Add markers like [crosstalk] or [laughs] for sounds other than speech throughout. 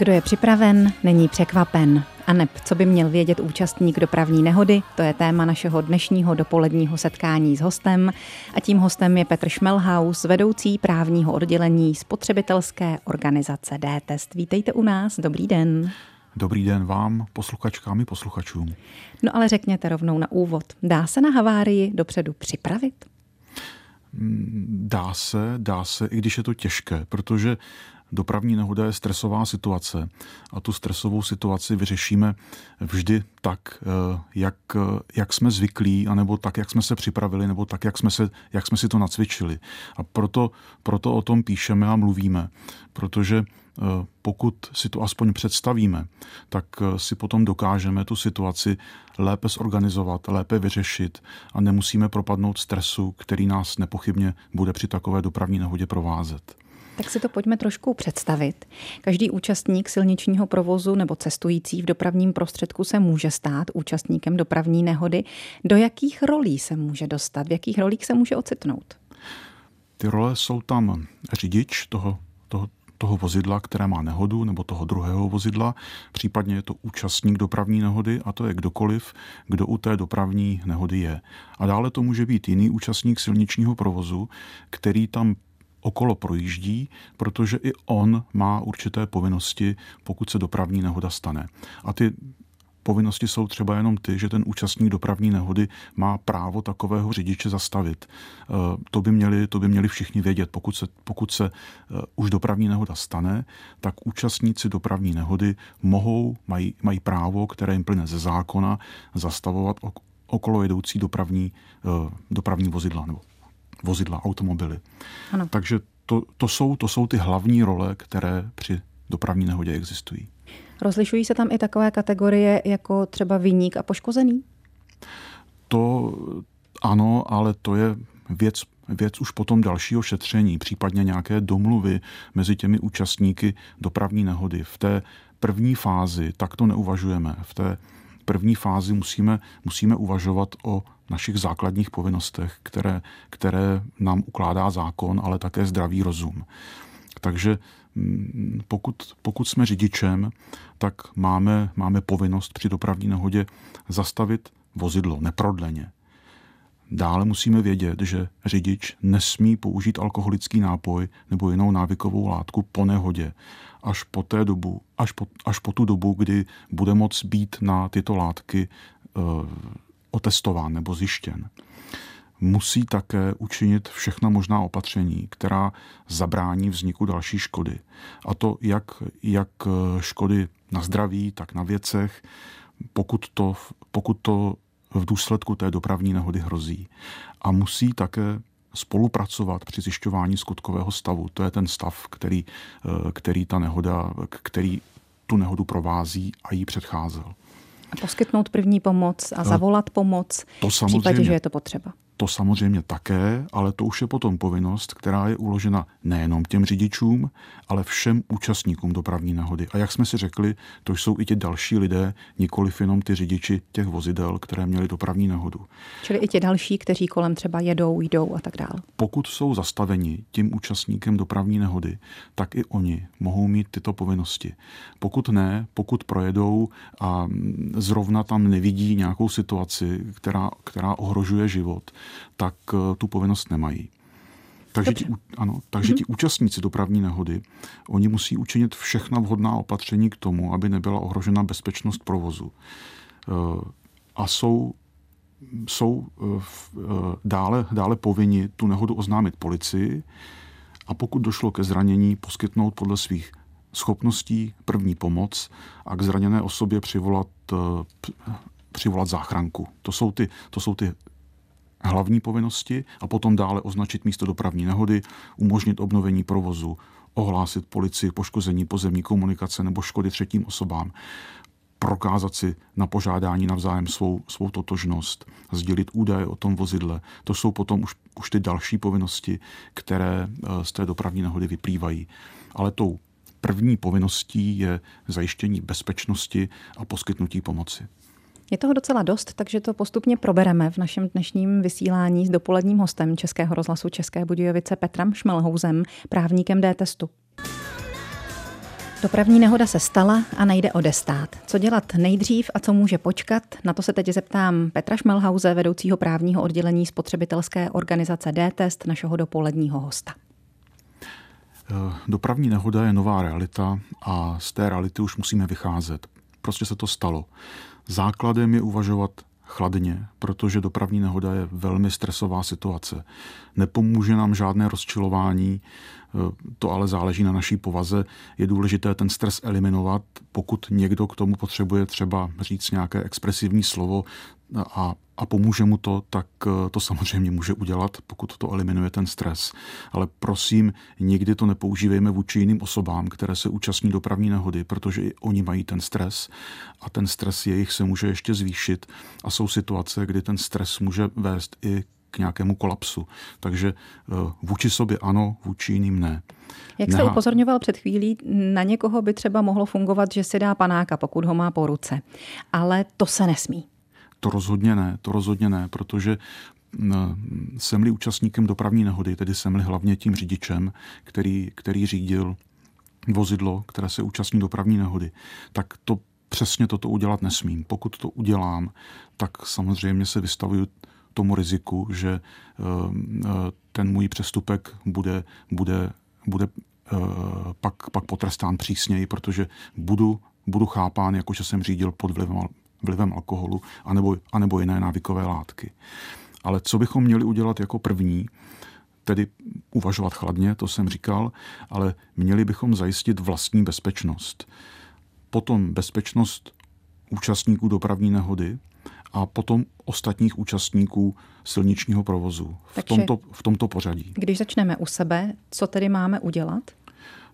Kdo je připraven, není překvapen. A neb, co by měl vědět účastník dopravní nehody, to je téma našeho dnešního dopoledního setkání s hostem. A tím hostem je Petr Šmelhaus, vedoucí právního oddělení spotřebitelské organizace D-Test. Vítejte u nás, dobrý den. Dobrý den vám, posluchačkám i posluchačům. No ale řekněte rovnou na úvod, dá se na havárii dopředu připravit? Dá se, dá se, i když je to těžké, protože Dopravní nehoda je stresová situace a tu stresovou situaci vyřešíme vždy tak, eh, jak, jak jsme zvyklí, anebo tak, jak jsme se připravili, nebo tak, jak jsme, se, jak jsme si to nacvičili. A proto, proto o tom píšeme a mluvíme, protože eh, pokud si to aspoň představíme, tak eh, si potom dokážeme tu situaci lépe zorganizovat, lépe vyřešit a nemusíme propadnout stresu, který nás nepochybně bude při takové dopravní nehodě provázet. Tak si to pojďme trošku představit. Každý účastník silničního provozu nebo cestující v dopravním prostředku se může stát účastníkem dopravní nehody. Do jakých rolí se může dostat? V jakých rolích se může ocitnout? Ty role jsou tam řidič toho, toho, toho vozidla, které má nehodu, nebo toho druhého vozidla, případně je to účastník dopravní nehody a to je kdokoliv, kdo u té dopravní nehody je. A dále to může být jiný účastník silničního provozu, který tam okolo projíždí, protože i on má určité povinnosti, pokud se dopravní nehoda stane. A ty povinnosti jsou třeba jenom ty, že ten účastník dopravní nehody má právo takového řidiče zastavit. Eh, to by měli, to by měli všichni vědět. Pokud se, pokud se eh, už dopravní nehoda stane, tak účastníci dopravní nehody mohou, mají, mají právo, které jim plyne ze zákona, zastavovat okolo jedoucí dopravní, eh, dopravní vozidla nebo vozidla, automobily. Ano. Takže to, to, jsou, to jsou ty hlavní role, které při dopravní nehodě existují. Rozlišují se tam i takové kategorie jako třeba výnik a poškozený? To ano, ale to je věc, věc už potom dalšího šetření, případně nějaké domluvy mezi těmi účastníky dopravní nehody. V té první fázi tak to neuvažujeme. V té první fázi musíme, musíme uvažovat o našich základních povinnostech, které, které nám ukládá zákon, ale také zdravý rozum. Takže mm, pokud, pokud jsme řidičem, tak máme, máme povinnost při dopravní nehodě zastavit vozidlo neprodleně. Dále musíme vědět, že řidič nesmí použít alkoholický nápoj nebo jinou návykovou látku po nehodě až po, té dobu, až po, až po tu dobu, kdy bude moct být na tyto látky e, otestován nebo zjištěn. Musí také učinit všechna možná opatření, která zabrání vzniku další škody. A to jak, jak škody na zdraví, tak na věcech, pokud to, pokud to v důsledku té dopravní nehody hrozí. A musí také spolupracovat při zjišťování skutkového stavu. To je ten stav, který, eh, který ta nehoda, který tu nehodu provází a jí předcházel. A poskytnout první pomoc a zavolat pomoc to v případě, že je to potřeba. To samozřejmě také, ale to už je potom povinnost, která je uložena nejenom těm řidičům, ale všem účastníkům dopravní nehody. A jak jsme si řekli, to jsou i ti další lidé, nikoliv jenom ty řidiči těch vozidel, které měli dopravní nehodu. Čili i ti další, kteří kolem třeba jedou, jdou a tak dále. Pokud jsou zastaveni tím účastníkem dopravní nehody, tak i oni mohou mít tyto povinnosti. Pokud ne, pokud projedou a zrovna tam nevidí nějakou situaci, která, která ohrožuje život, tak eh, tu povinnost nemají. Takže, ti, ano, takže mm-hmm. ti účastníci dopravní nehody, oni musí učinit všechna vhodná opatření k tomu, aby nebyla ohrožena bezpečnost provozu. Eh, a jsou, jsou eh, dále, dále povinni tu nehodu oznámit policii a pokud došlo ke zranění, poskytnout podle svých schopností první pomoc a k zraněné osobě přivolat, přivolat záchranku. To jsou ty, to jsou ty hlavní povinnosti a potom dále označit místo dopravní nehody, umožnit obnovení provozu, ohlásit policii poškození pozemní komunikace nebo škody třetím osobám, prokázat si na požádání navzájem svou, svou totožnost, sdělit údaje o tom vozidle. To jsou potom už, už ty další povinnosti, které eh, z té dopravní nehody vyplývají. Ale tou první povinností je zajištění bezpečnosti a poskytnutí pomoci. Je toho docela dost, takže to postupně probereme v našem dnešním vysílání s dopoledním hostem Českého rozhlasu České Budějovice Petrem Šmelhouzem, právníkem D-testu. Dopravní nehoda se stala a nejde odestát. Co dělat nejdřív a co může počkat? Na to se teď zeptám Petra Šmelhauze, vedoucího právního oddělení spotřebitelské organizace D-Test, našeho dopoledního hosta. Dopravní nehoda je nová realita a z té reality už musíme vycházet. Prostě se to stalo. Základem je uvažovat chladně, protože dopravní nehoda je velmi stresová situace. Nepomůže nám žádné rozčilování, to ale záleží na naší povaze. Je důležité ten stres eliminovat. Pokud někdo k tomu potřebuje třeba říct nějaké expresivní slovo a, a pomůže mu to, tak to samozřejmě může udělat, pokud to eliminuje ten stres. Ale prosím, nikdy to nepoužívejme vůči jiným osobám, které se účastní dopravní nehody, protože i oni mají ten stres a ten stres jejich se může ještě zvýšit a jsou situace, kdy ten stres může vést i k nějakému kolapsu. Takže eh, vůči sobě ano, vůči jiným ne. Jak se upozorňoval před chvílí, na někoho by třeba mohlo fungovat, že si dá panáka, pokud ho má po ruce. Ale to se nesmí. To rozhodně ne, to rozhodně ne, protože jsem-li účastníkem dopravní nehody, tedy jsem-li hlavně tím řidičem, který, který řídil vozidlo, které se účastní dopravní nehody, tak to přesně toto udělat nesmím. Pokud to udělám, tak samozřejmě se vystavuju tomu riziku, že ten můj přestupek bude, bude, bude eh, pak, pak potrestán přísněji, protože budu, budu chápán, jako že jsem řídil pod vlivem, vlivem alkoholu anebo, anebo jiné návykové látky. Ale co bychom měli udělat jako první, tedy uvažovat chladně, to jsem říkal, ale měli bychom zajistit vlastní bezpečnost. Potom bezpečnost účastníků dopravní nehody, a potom ostatních účastníků silničního provozu. V, tomto, v tomto pořadí. Když začneme u sebe, co tedy máme udělat?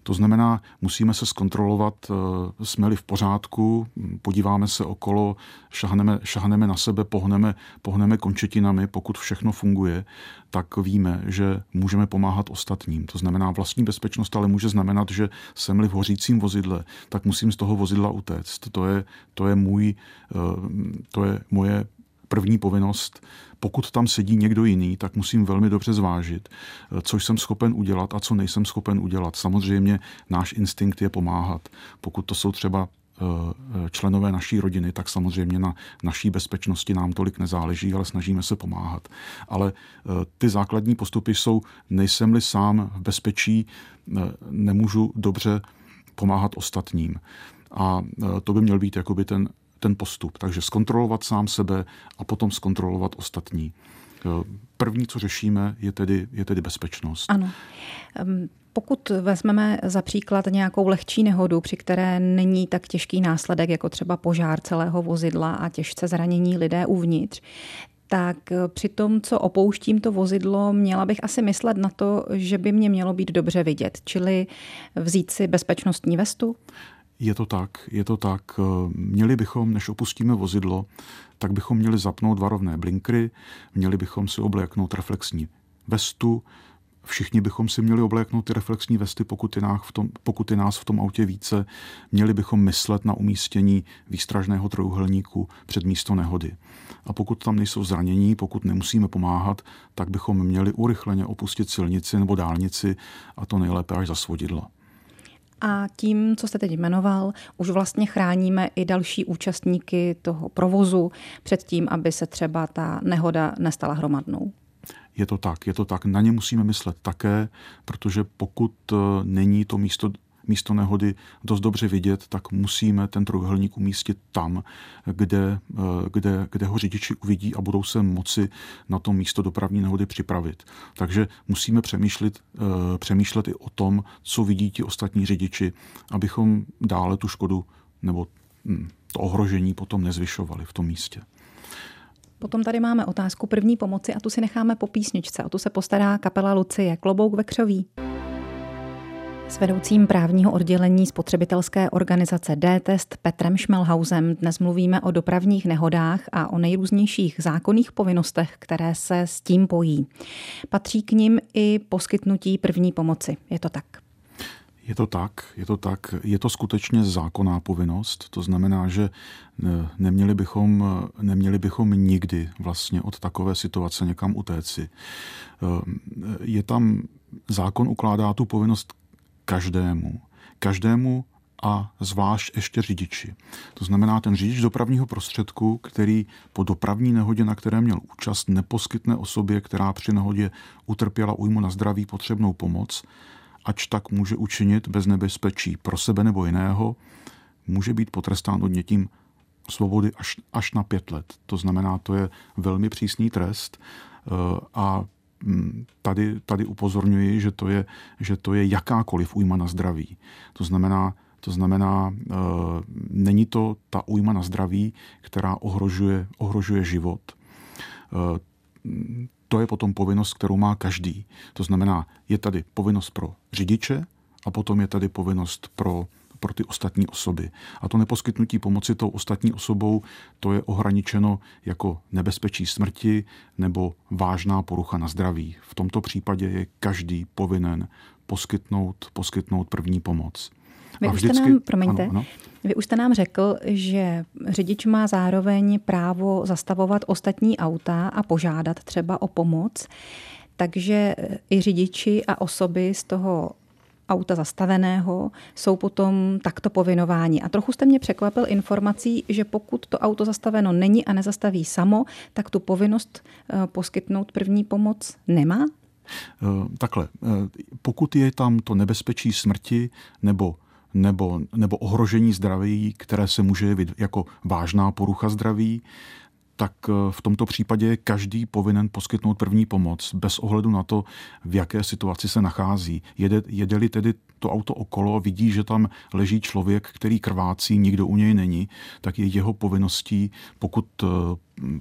To znamená, musíme se zkontrolovat, eh, jsme-li v pořádku, podíváme se okolo, šahneme, šahneme na sebe, pohneme, pohneme končetinami, pokud všechno funguje, tak víme, že můžeme pomáhat ostatním. To znamená, vlastní bezpečnost ale může znamenat, že jsem-li v hořícím vozidle, tak musím z toho vozidla utéct. To je, to je, můj, eh, to je moje první povinnost, pokud tam sedí někdo jiný, tak musím velmi dobře zvážit, eh, co jsem schopen udělat a co nejsem schopen udělat. Samozřejmě náš instinkt je pomáhat. Pokud to jsou třeba eh, eh, členové naší rodiny, tak samozřejmě na naší bezpečnosti nám tolik nezáleží, ale snažíme se pomáhat. Ale ty základní postupy jsou, nejsem-li sám v bezpečí, nemůžu dobře pomáhat ostatním. A to by měl být jakoby ten ten postup. Takže zkontrolovat sám sebe a potom zkontrolovat ostatní. První, co řešíme, je tedy, je tedy bezpečnost. Ano. Pokud vezmeme za příklad nějakou lehčí nehodu, při které není tak těžký následek, jako třeba požár celého vozidla a těžce zranění lidé uvnitř, tak při tom, co opouštím to vozidlo, měla bych asi myslet na to, že by mě mělo být dobře vidět, čili vzít si bezpečnostní vestu? Je to tak, je to tak. Měli bychom, než opustíme vozidlo, tak bychom měli zapnout varovné blinkry, měli bychom si obléknout reflexní vestu, všichni bychom si měli obléknout ty reflexní vesty, pokud je, v tom, pokud je nás v tom autě více, měli bychom myslet na umístění výstražného trojuhelníku před místo nehody. A pokud tam nejsou zranění, pokud nemusíme pomáhat, tak bychom měli urychleně opustit silnici nebo dálnici a to nejlépe až za svodidla. A tím, co jste teď jmenoval, už vlastně chráníme i další účastníky toho provozu před tím, aby se třeba ta nehoda nestala hromadnou. Je to tak, je to tak. Na ně musíme myslet také, protože pokud eh, není to místo místo nehody dost dobře vidět, tak musíme ten trojuhelník umístit tam, kde, eh, kde, kde ho řidiči uvidí a budou se moci na to místo dopravní nehody připravit. Takže musíme přemýšlet, eh, přemýšlet i o tom, co vidí ti ostatní řidiči, abychom dále tu škodu nebo hm, to ohrožení potom nezvyšovali v tom místě. Potom tady máme otázku první pomoci a tu si necháme po písničce. A tu se postará kapela Lucie Klobouk ve křoví. S vedoucím právního oddělení spotřebitelské organizace D-Test Petrem Šmelhausem dnes mluvíme o dopravních nehodách a o nejrůznějších zákonných povinnostech, které se s tím pojí. Patří k nim i poskytnutí první pomoci. Je to tak? Je to tak, je to tak. Je to skutečně zákonná povinnost, to znamená, že e, neměli bychom, neměli bychom nikdy vlastně od takové situace někam utéci. E, je tam, zákon ukládá tu povinnost každému. Každému a zvlášť ještě řidiči. To znamená, ten řidič dopravního prostředku, který po dopravní nehodě, na které měl účast, neposkytne osobě, která při nehodě utrpěla újmu na zdraví potřebnou pomoc, ač tak může učinit bez nebezpečí pro sebe nebo jiného, může být potrestán odnětím svobody až, až na pět let. To znamená, to je velmi přísný trest eh, a tady, tady upozorňuji, že to, je, že to je jakákoliv újma na zdraví. To znamená, to znamená, eh, není to ta újma na zdraví, která ohrožuje, ohrožuje život. Eh, to je potom povinnost, kterou má každý. To znamená, je tady povinnost pro řidiče a potom je tady povinnost pro pro ty ostatní osoby. A to neposkytnutí pomoci tou ostatní osobou, to je ohraničeno jako nebezpečí smrti nebo vážná porucha na zdraví. V tomto případě je každý povinen poskytnout, poskytnout první pomoc. Vy už, jste nám, promiňte, ano, ano. vy už jste nám řekl, že řidič má zároveň právo zastavovat ostatní auta a požádat třeba o pomoc. Takže i řidiči a osoby z toho auta zastaveného jsou potom takto povinováni. A trochu jste mě překvapil informací, že pokud to auto zastaveno není a nezastaví samo, tak tu povinnost eh, poskytnout první pomoc nemá? Eh, takhle, eh, pokud je tam to nebezpečí smrti nebo nebo, nebo ohrožení zdraví, které se může jevit jako vážná porucha zdraví, tak v tomto případě je každý povinen poskytnout první pomoc bez ohledu na to, v jaké situaci se nachází. Jede, jede-li tedy to auto okolo, vidí, že tam leží člověk, který krvácí, nikdo u něj není, tak je jeho povinností, pokud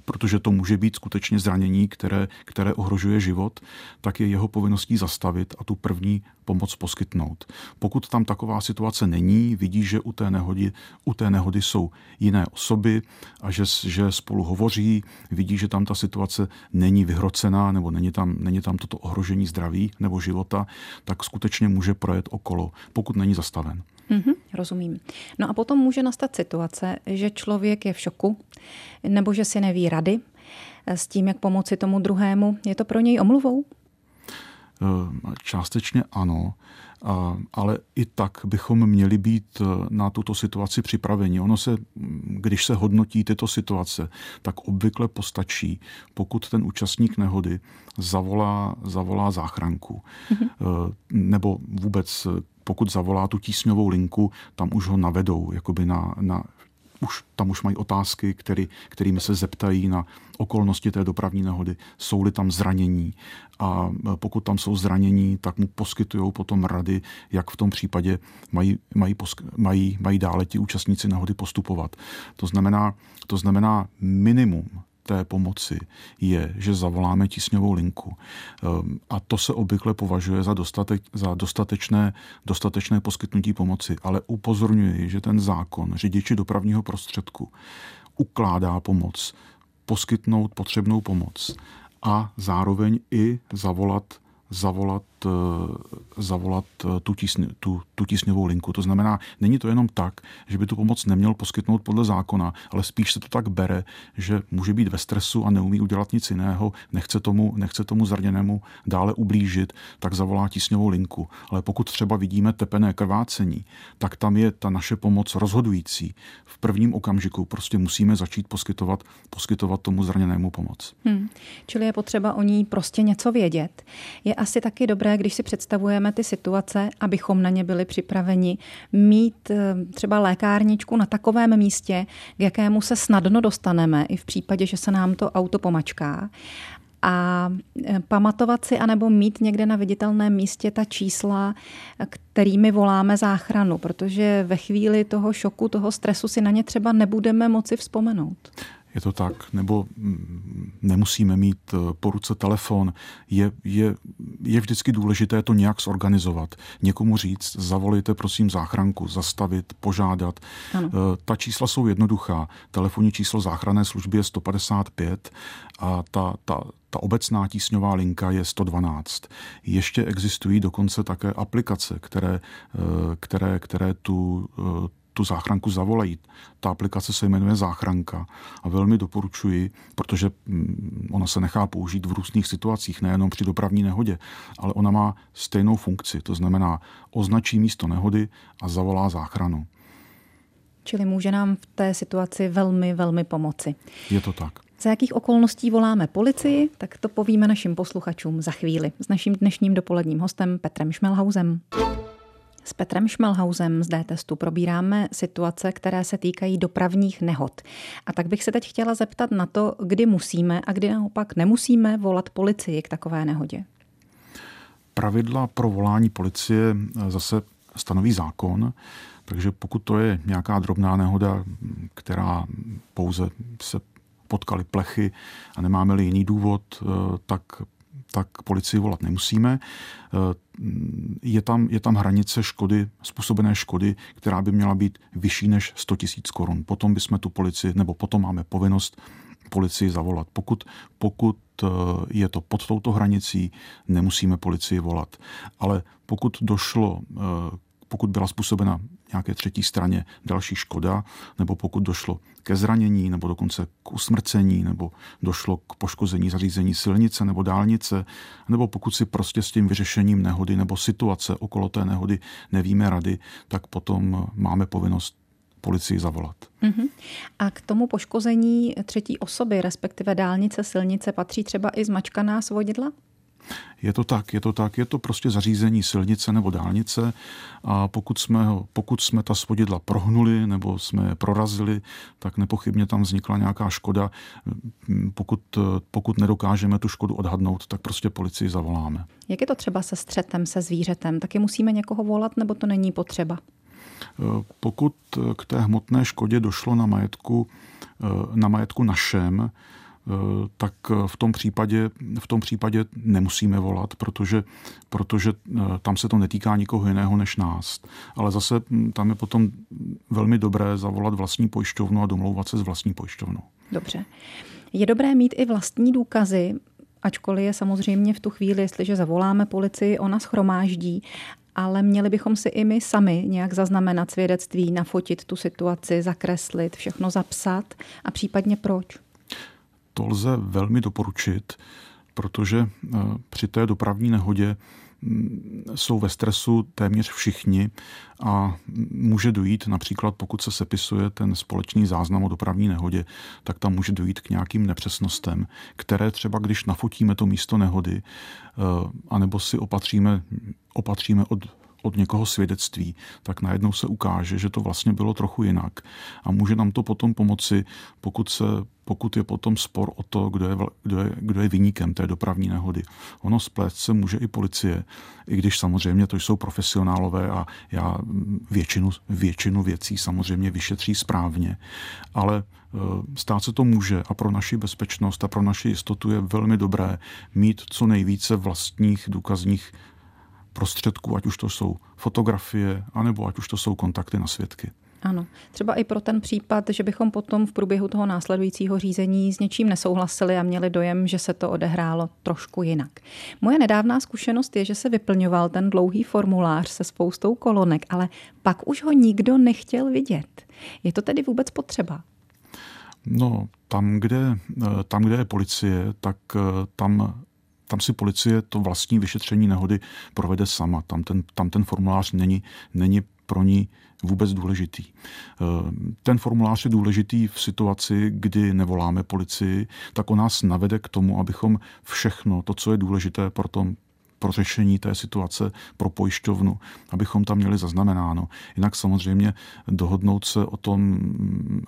protože to může být skutečně zranění, které, které ohrožuje život, tak je jeho povinností zastavit a tu první pomoc poskytnout. Pokud tam taková situace není, vidí, že u té nehody, u té nehody jsou jiné osoby a že, že spolu hovoří, vidí, že tam ta situace není vyhrocená nebo není tam, není tam toto ohrožení zdraví nebo života, tak skutečně může projet okolo, pokud není zastaven. Mm-hmm, rozumím. No a potom může nastat situace, že člověk je v šoku nebo že si neví rady s tím, jak pomoci tomu druhému. Je to pro něj omluvou? Eh, částečně ano, ale i tak bychom měli být eh, na tuto situaci připraveni. Ono se, když se hodnotí tyto situace, tak obvykle postačí, pokud ten účastník nehody zavolá, zavolá záchranku. Mm-hmm. Nebo vůbec pokud zavolá tu tísňovou linku, tam už ho navedou jakoby na, na už, tam už mají otázky, který, kterými se zeptají na okolnosti té dopravní nehody, jsou-li tam zranění. A pokud tam jsou zranění, tak mu poskytují potom rady, jak v tom případě mají, mají, mají, mají dále ti účastníci nehody postupovat. To znamená, to znamená minimum té pomoci je, že zavoláme tísňovou linku. Ehm, a to se obvykle považuje za, dostatek, za dostatečné, dostatečné poskytnutí pomoci. Ale upozorňuji, že ten zákon řidiči dopravního prostředku ukládá pomoc, poskytnout potřebnou pomoc a zároveň i zavolat zavolat, zavolat eh, tu, tísň, tu, tu tísňovou linku. To znamená, není to jenom tak, že by tu pomoc neměl poskytnout podle zákona, ale spíš se to tak bere, že může být ve stresu a neumí udělat nic jiného, nechce tomu, nechce tomu zraněnému dále ublížit, tak zavolá tísňovou linku. Ale pokud třeba vidíme tepené krvácení, tak tam je ta naše pomoc rozhodující. V prvním okamžiku prostě musíme začít poskytovat, poskytovat tomu zraněnému pomoc. Hmm. Čili je potřeba o ní prostě něco vědět. Je asi taky dobré, když si představujeme ty situace, abychom na ně byli připraveni, mít eh, třeba lékárničku na takovém místě, k jakému se snadno dostaneme, i v případě, že se nám to auto pomačká. A eh, pamatovat si anebo mít někde na viditelném místě ta čísla, kterými voláme záchranu, protože ve chvíli toho šoku, toho stresu si na ně třeba nebudeme moci vzpomenout je to tak, nebo mm, nemusíme mít eh, po ruce telefon. Je, je, je vždycky důležité to nějak zorganizovat. Někomu říct, zavolejte prosím záchranku, zastavit, požádat. Ano. Eh, ta čísla jsou jednoduchá. Telefonní číslo záchranné služby je 155 a ta, ta, ta obecná tísňová linka je 112. Ještě existují dokonce také aplikace, které, eh, které, které tu tu záchranku zavolají. Ta aplikace se jmenuje Záchranka a velmi doporučuji, protože mm, ona se nechá použít v různých situacích, nejenom při dopravní nehodě, ale ona má stejnou funkci, to znamená označí místo nehody a zavolá záchranu. Čili může nám v té situaci velmi, velmi pomoci. Je to tak. Za jakých okolností voláme policii, tak to povíme našim posluchačům za chvíli s naším dnešním dopoledním hostem Petrem Šmelhausem. S Petrem Šmelhausem z D-testu probíráme situace, které se týkají dopravních nehod. A tak bych se teď chtěla zeptat na to, kdy musíme a kdy naopak nemusíme volat policii k takové nehodě. Pravidla pro volání policie zase stanoví zákon, takže pokud to je nějaká drobná nehoda, která pouze se potkali plechy a nemáme-li jiný důvod, eh, tak tak policii volat nemusíme. Eh, je tam, je tam hranice škody, způsobené škody, která by měla být vyšší než 100 tisíc korun. Potom bychom tu policii, nebo potom máme povinnost policii zavolat. Pokud, pokud eh, je to pod touto hranicí, nemusíme policii volat. Ale pokud došlo pokud byla způsobena nějaké třetí straně další škoda, nebo pokud došlo ke zranění, nebo dokonce k usmrcení, nebo došlo k poškození zařízení silnice nebo dálnice, nebo pokud si prostě s tím vyřešením nehody nebo situace okolo té nehody nevíme rady, tak potom máme povinnost policii zavolat. Uh-huh. A k tomu poškození třetí osoby, respektive dálnice, silnice, patří třeba i zmačkaná svodidla? Je to tak, je to tak, je to prostě zařízení silnice nebo dálnice a pokud jsme, ho, pokud jsme ta svodidla prohnuli nebo jsme je prorazili, tak nepochybně tam vznikla nějaká škoda. Pokud, pokud nedokážeme tu škodu odhadnout, tak prostě policii zavoláme. Jak je to třeba se střetem, se zvířetem? Taky musíme někoho volat nebo to není potřeba? Pokud k té hmotné škodě došlo na majetku, na majetku našem, Eh, tak v tom případě, v tom případě nemusíme volat, protože, protože eh, tam se to netýká nikoho jiného než nás. Ale zase hm, tam je potom velmi dobré zavolat vlastní pojišťovnu a domlouvat se s vlastní pojišťovnou. Dobře. Je dobré mít i vlastní důkazy, ačkoliv je samozřejmě v tu chvíli, jestliže zavoláme policii, ona schromáždí, ale měli bychom si i my sami nějak zaznamenat svědectví, nafotit tu situaci, zakreslit, všechno zapsat a případně proč to lze velmi doporučit, protože eh, při té dopravní nehodě mm, jsou ve stresu téměř všichni a může dojít například, pokud se sepisuje ten společný záznam o dopravní nehodě, tak tam může dojít k nějakým nepřesnostem, které třeba, když nafotíme to místo nehody, eh, anebo si opatříme, opatříme od od někoho svědectví, tak najednou se ukáže, že to vlastně bylo trochu jinak. A může nám to potom pomoci, pokud, se, pokud je potom spor o to, kdo je, kdo je, kdo je vyníkem té dopravní nehody. Ono splést se může i policie, i když samozřejmě to jsou profesionálové a já většinu, většinu věcí samozřejmě vyšetří správně, ale e, stát se to může a pro naši bezpečnost a pro naši jistotu je velmi dobré mít co nejvíce vlastních důkazních prostředků, ať už to jsou fotografie, anebo ať už to jsou kontakty na svědky. Ano, třeba i pro ten případ, že bychom potom v průběhu toho následujícího řízení s něčím nesouhlasili a měli dojem, že se to odehrálo trošku jinak. Moje nedávná zkušenost je, že se vyplňoval ten dlouhý formulář se spoustou kolonek, ale pak už ho nikdo nechtěl vidět. Je to tedy vůbec potřeba? No, tam, kde, tam, kde je policie, tak eh, tam tam si policie to vlastní vyšetření nehody provede sama. Tam ten, tam ten formulář není, není pro ní vůbec důležitý. Eh, ten formulář je důležitý v situaci, kdy nevoláme policii, tak o nás navede k tomu, abychom všechno, to, co je důležité pro, tom, pro řešení té situace pro pojišťovnu, abychom tam měli zaznamenáno. Jinak samozřejmě dohodnout se o tom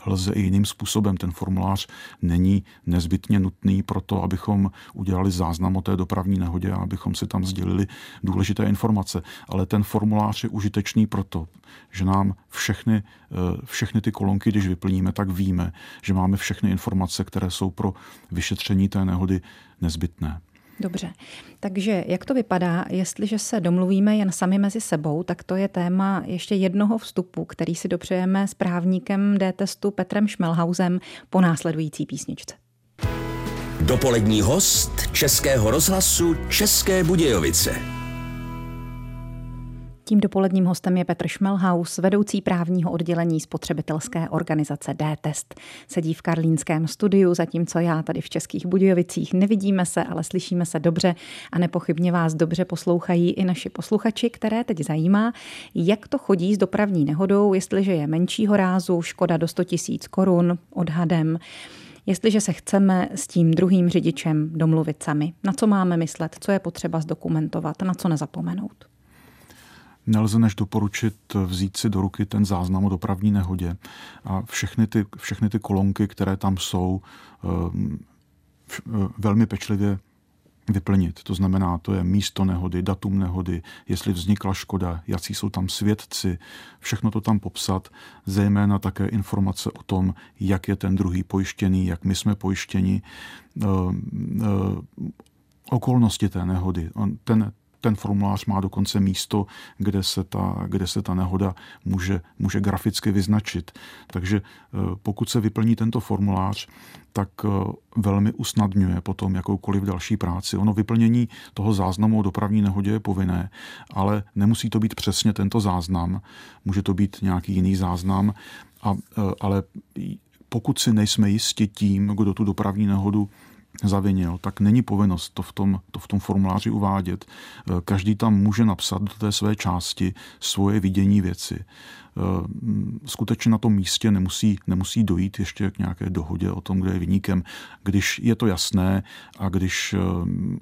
lze i jiným způsobem. Ten formulář není nezbytně nutný pro to, abychom udělali záznam o té dopravní nehodě a abychom si tam sdělili důležité informace. Ale ten formulář je užitečný proto, že nám všechny, eh, všechny ty kolonky, když vyplníme, tak víme, že máme všechny informace, které jsou pro vyšetření té nehody nezbytné. Dobře. Takže jak to vypadá, jestliže se domluvíme jen sami mezi sebou, tak to je téma ještě jednoho vstupu, který si dopřejeme s právníkem D-testu Petrem Šmelhausem po následující písničce. Dopolední host Českého rozhlasu České Budějovice. Tím dopoledním hostem je Petr Šmelhaus, vedoucí právního oddělení spotřebitelské organizace D-Test. Sedí v karlínském studiu, zatímco já tady v Českých Budějovicích nevidíme se, ale slyšíme se dobře a nepochybně vás dobře poslouchají i naši posluchači, které teď zajímá, jak to chodí s dopravní nehodou, jestliže je menšího rázu, škoda do 100 000 korun odhadem, jestliže se chceme s tím druhým řidičem domluvit sami. Na co máme myslet, co je potřeba zdokumentovat, na co nezapomenout nelze než doporučit vzít si do ruky ten záznam o dopravní nehodě a všechny ty, všechny ty kolonky, které tam jsou, eh, eh, velmi pečlivě vyplnit. To znamená, to je místo nehody, datum nehody, jestli vznikla škoda, jaký jsou tam svědci, všechno to tam popsat, zejména také informace o tom, jak je ten druhý pojištěný, jak my jsme pojištěni, eh, okolnosti té nehody. Ten, ten formulář má dokonce místo, kde se ta, kde se ta nehoda může, může graficky vyznačit. Takže eh, pokud se vyplní tento formulář, tak eh, velmi usnadňuje potom jakoukoliv další práci. Ono vyplnění toho záznamu o dopravní nehodě je povinné, ale nemusí to být přesně tento záznam, může to být nějaký jiný záznam, a, eh, ale pokud si nejsme jistí tím, kdo tu dopravní nehodu zavinil, tak není povinnost to v tom, to v tom formuláři uvádět. Každý tam může napsat do té své části svoje vidění věci. Eh, skutečně na tom místě nemusí, nemusí dojít ještě k nějaké dohodě o tom, kdo je vyníkem. Když je to jasné a když eh,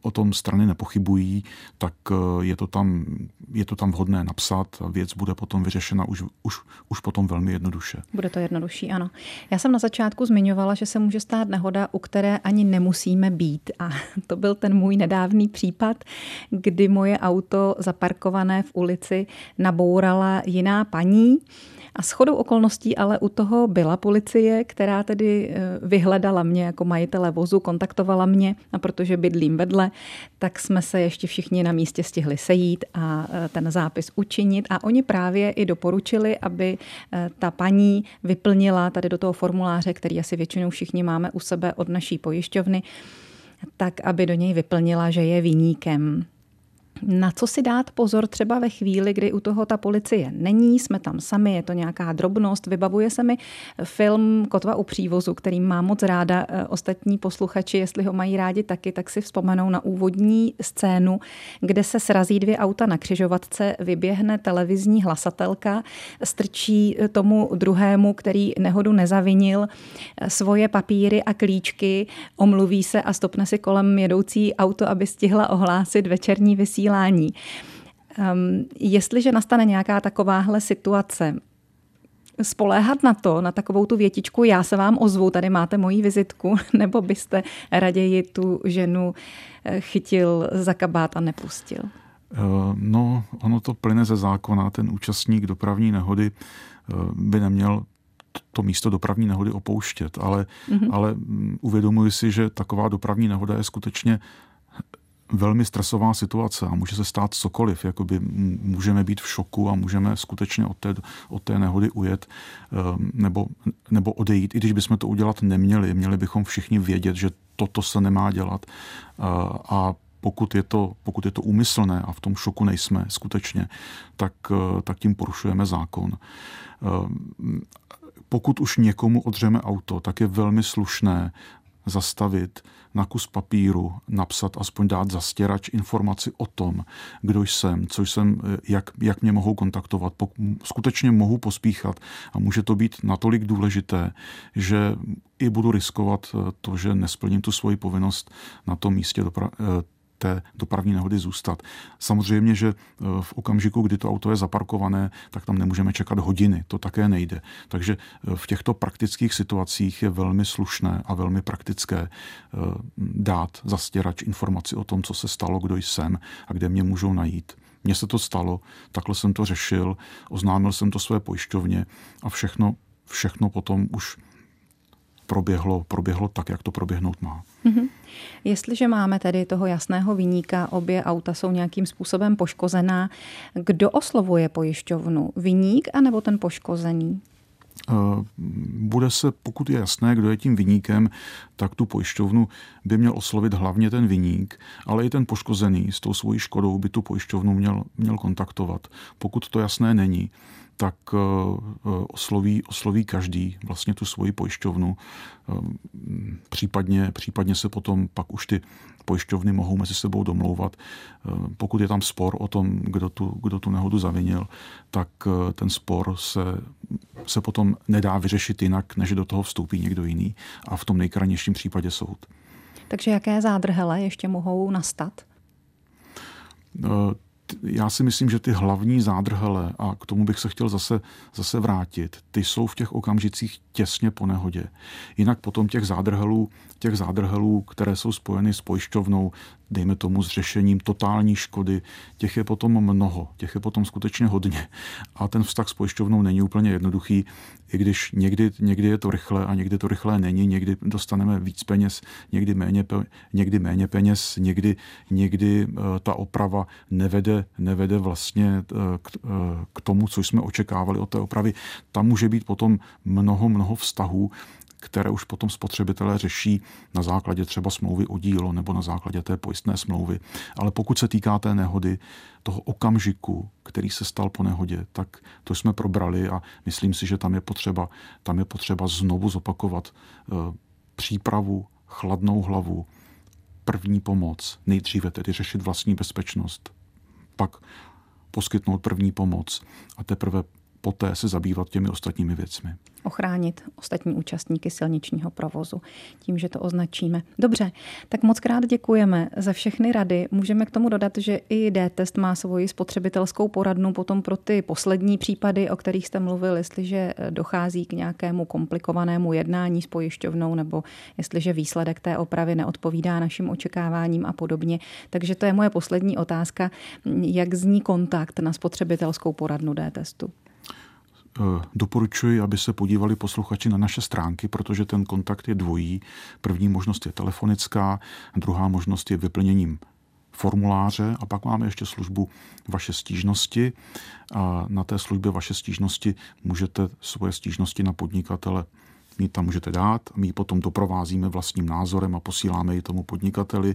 o tom strany nepochybují, tak eh, je to tam, je to tam vhodné napsat a věc bude potom vyřešena už, už, už potom velmi jednoduše. Bude to jednodušší, ano. Já jsem na začátku zmiňovala, že se může stát nehoda, u které ani nemusíme být. A [laughs] to byl ten můj nedávný případ, kdy moje auto zaparkované v ulici nabourala jiná paní, a shodou okolností ale u toho byla policie, která tedy eh, vyhledala mě jako majitele vozu, kontaktovala mě a protože bydlím vedle, tak jsme se ještě všichni na místě stihli sejít a eh, ten zápis učinit. A oni právě i doporučili, aby eh, ta paní vyplnila tady do toho formuláře, který asi většinou všichni máme u sebe od naší pojišťovny, tak aby do něj vyplnila, že je viníkem na co si dát pozor třeba ve chvíli, kdy u toho ta policie není, jsme tam sami, je to nějaká drobnost. Vybavuje se mi film Kotva u přívozu, který má moc ráda. Eh, ostatní posluchači, jestli ho mají rádi taky, tak si vzpomenou na úvodní scénu, kde se srazí dvě auta na křižovatce, vyběhne televizní hlasatelka, strčí tomu druhému, který nehodu nezavinil, eh, svoje papíry a klíčky, omluví se a stopne si kolem jedoucí auto, aby stihla ohlásit večerní vysílání vysílání. Um, jestliže nastane nějaká takováhle situace, spoléhat na to, na takovou tu větičku, já se vám ozvu, tady máte moji vizitku, [laughs] nebo byste raději tu ženu eh, chytil za kabát a nepustil? Eh, no, ono to plyne ze zákona. Ten účastník dopravní nehody eh, by neměl to místo dopravní nehody opouštět, ale, mm-hmm. ale mm, uvědomuji si, že taková dopravní nehoda je skutečně velmi stresová situace a může se stát cokoliv. Jakoby můžeme být v šoku a můžeme skutečně od té, od té nehody ujet ehm, nebo, nebo odejít, i když bychom to udělat neměli. Měli bychom všichni vědět, že toto se nemá dělat. A pokud je to, pokud je to úmyslné a v tom šoku nejsme skutečně, tak, e, tak tím porušujeme zákon. Ehm, pokud už někomu odřeme auto, tak je velmi slušné zastavit, na kus papíru napsat, aspoň dát zastěrač informaci o tom, kdo jsem, co jsem, jak, jak mě mohou kontaktovat. Skutečně mohu pospíchat a může to být natolik důležité, že i budu riskovat to, že nesplním tu svoji povinnost na tom místě dopra- té dopravní nehody zůstat. Samozřejmě, že eh, v okamžiku, kdy to auto je zaparkované, tak tam nemůžeme čekat hodiny. To také nejde. Takže eh, v těchto praktických situacích je velmi slušné a velmi praktické eh, dát zastěrač informaci o tom, co se stalo, kdo jsem a kde mě můžou najít. Mně se to stalo, takhle jsem to řešil, oznámil jsem to své pojišťovně a všechno, všechno potom už proběhlo, proběhlo tak, jak to proběhnout má. Mm-hmm. Jestliže máme tedy toho jasného vyníka, obě auta jsou nějakým způsobem poškozená, kdo oslovuje pojišťovnu? Vyník anebo ten poškozený? bude se, pokud je jasné, kdo je tím vyníkem, tak tu pojišťovnu by měl oslovit hlavně ten vyník, ale i ten poškozený s tou svojí škodou by tu pojišťovnu měl, měl kontaktovat. Pokud to jasné není, tak eh, osloví, osloví každý vlastně tu svoji pojišťovnu. Eh, případně, případně se potom pak už ty pojišťovny mohou mezi sebou domlouvat. Eh, pokud je tam spor o tom, kdo tu, kdo tu nehodu zavinil, tak ten spor se, se potom nedá vyřešit jinak, než do toho vstoupí někdo jiný a v tom nejkrajnějším případě soud. Takže jaké zádrhele ještě mohou nastat? Já si myslím, že ty hlavní zádrhele, a k tomu bych se chtěl zase, zase vrátit, ty jsou v těch okamžicích těsně po nehodě. Jinak potom těch zádrhelů, těch zádrhelů, které jsou spojeny s pojišťovnou, dejme tomu s řešením totální škody, těch je potom mnoho, těch je potom skutečně hodně. A ten vztah s pojišťovnou není úplně jednoduchý, i když někdy, někdy je to rychle a někdy to rychlé není, někdy dostaneme víc peněz, někdy méně, někdy méně peněz, někdy, někdy eh, ta oprava nevede, nevede vlastně eh, k, eh, k tomu, co jsme očekávali od té opravy. Tam může být potom mnoho, mnoho vztahů, které už potom spotřebitelé řeší na základě třeba smlouvy o dílo nebo na základě té pojistné smlouvy. Ale pokud se týká té nehody, toho okamžiku, který se stal po nehodě, tak to jsme probrali a myslím si, že tam je potřeba, tam je potřeba znovu zopakovat e, přípravu, chladnou hlavu, první pomoc, nejdříve tedy řešit vlastní bezpečnost, pak poskytnout první pomoc a teprve poté se zabývat těmi ostatními věcmi. Ochránit ostatní účastníky silničního provozu tím, že to označíme. Dobře, tak moc krát děkujeme za všechny rady. Můžeme k tomu dodat, že i D-test má svoji spotřebitelskou poradnu potom pro ty poslední případy, o kterých jste mluvil, jestliže dochází k nějakému komplikovanému jednání s pojišťovnou nebo jestliže výsledek té opravy neodpovídá našim očekáváním a podobně. Takže to je moje poslední otázka. Jak zní kontakt na spotřebitelskou poradnu D-testu? Eh, doporučuji, aby se podívali posluchači na naše stránky, protože ten kontakt je dvojí. První možnost je telefonická, druhá možnost je vyplněním formuláře a pak máme ještě službu vaše stížnosti. A na té službě vaše stížnosti můžete svoje stížnosti na podnikatele my tam můžete dát, my ji potom doprovázíme vlastním názorem a posíláme ji tomu podnikateli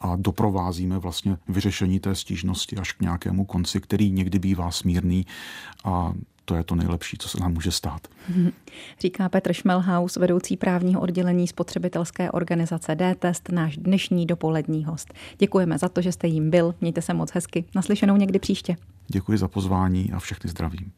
a doprovázíme vlastně vyřešení té stížnosti až k nějakému konci, který někdy bývá smírný a to je to nejlepší, co se nám může stát. [laughs] Říká Petr Šmelhaus, vedoucí právního oddělení spotřebitelské organizace D-Test, náš dnešní dopolední host. Děkujeme za to, že jste jim byl. Mějte se moc hezky. Naslyšenou někdy příště. Děkuji za pozvání a všechny zdravím.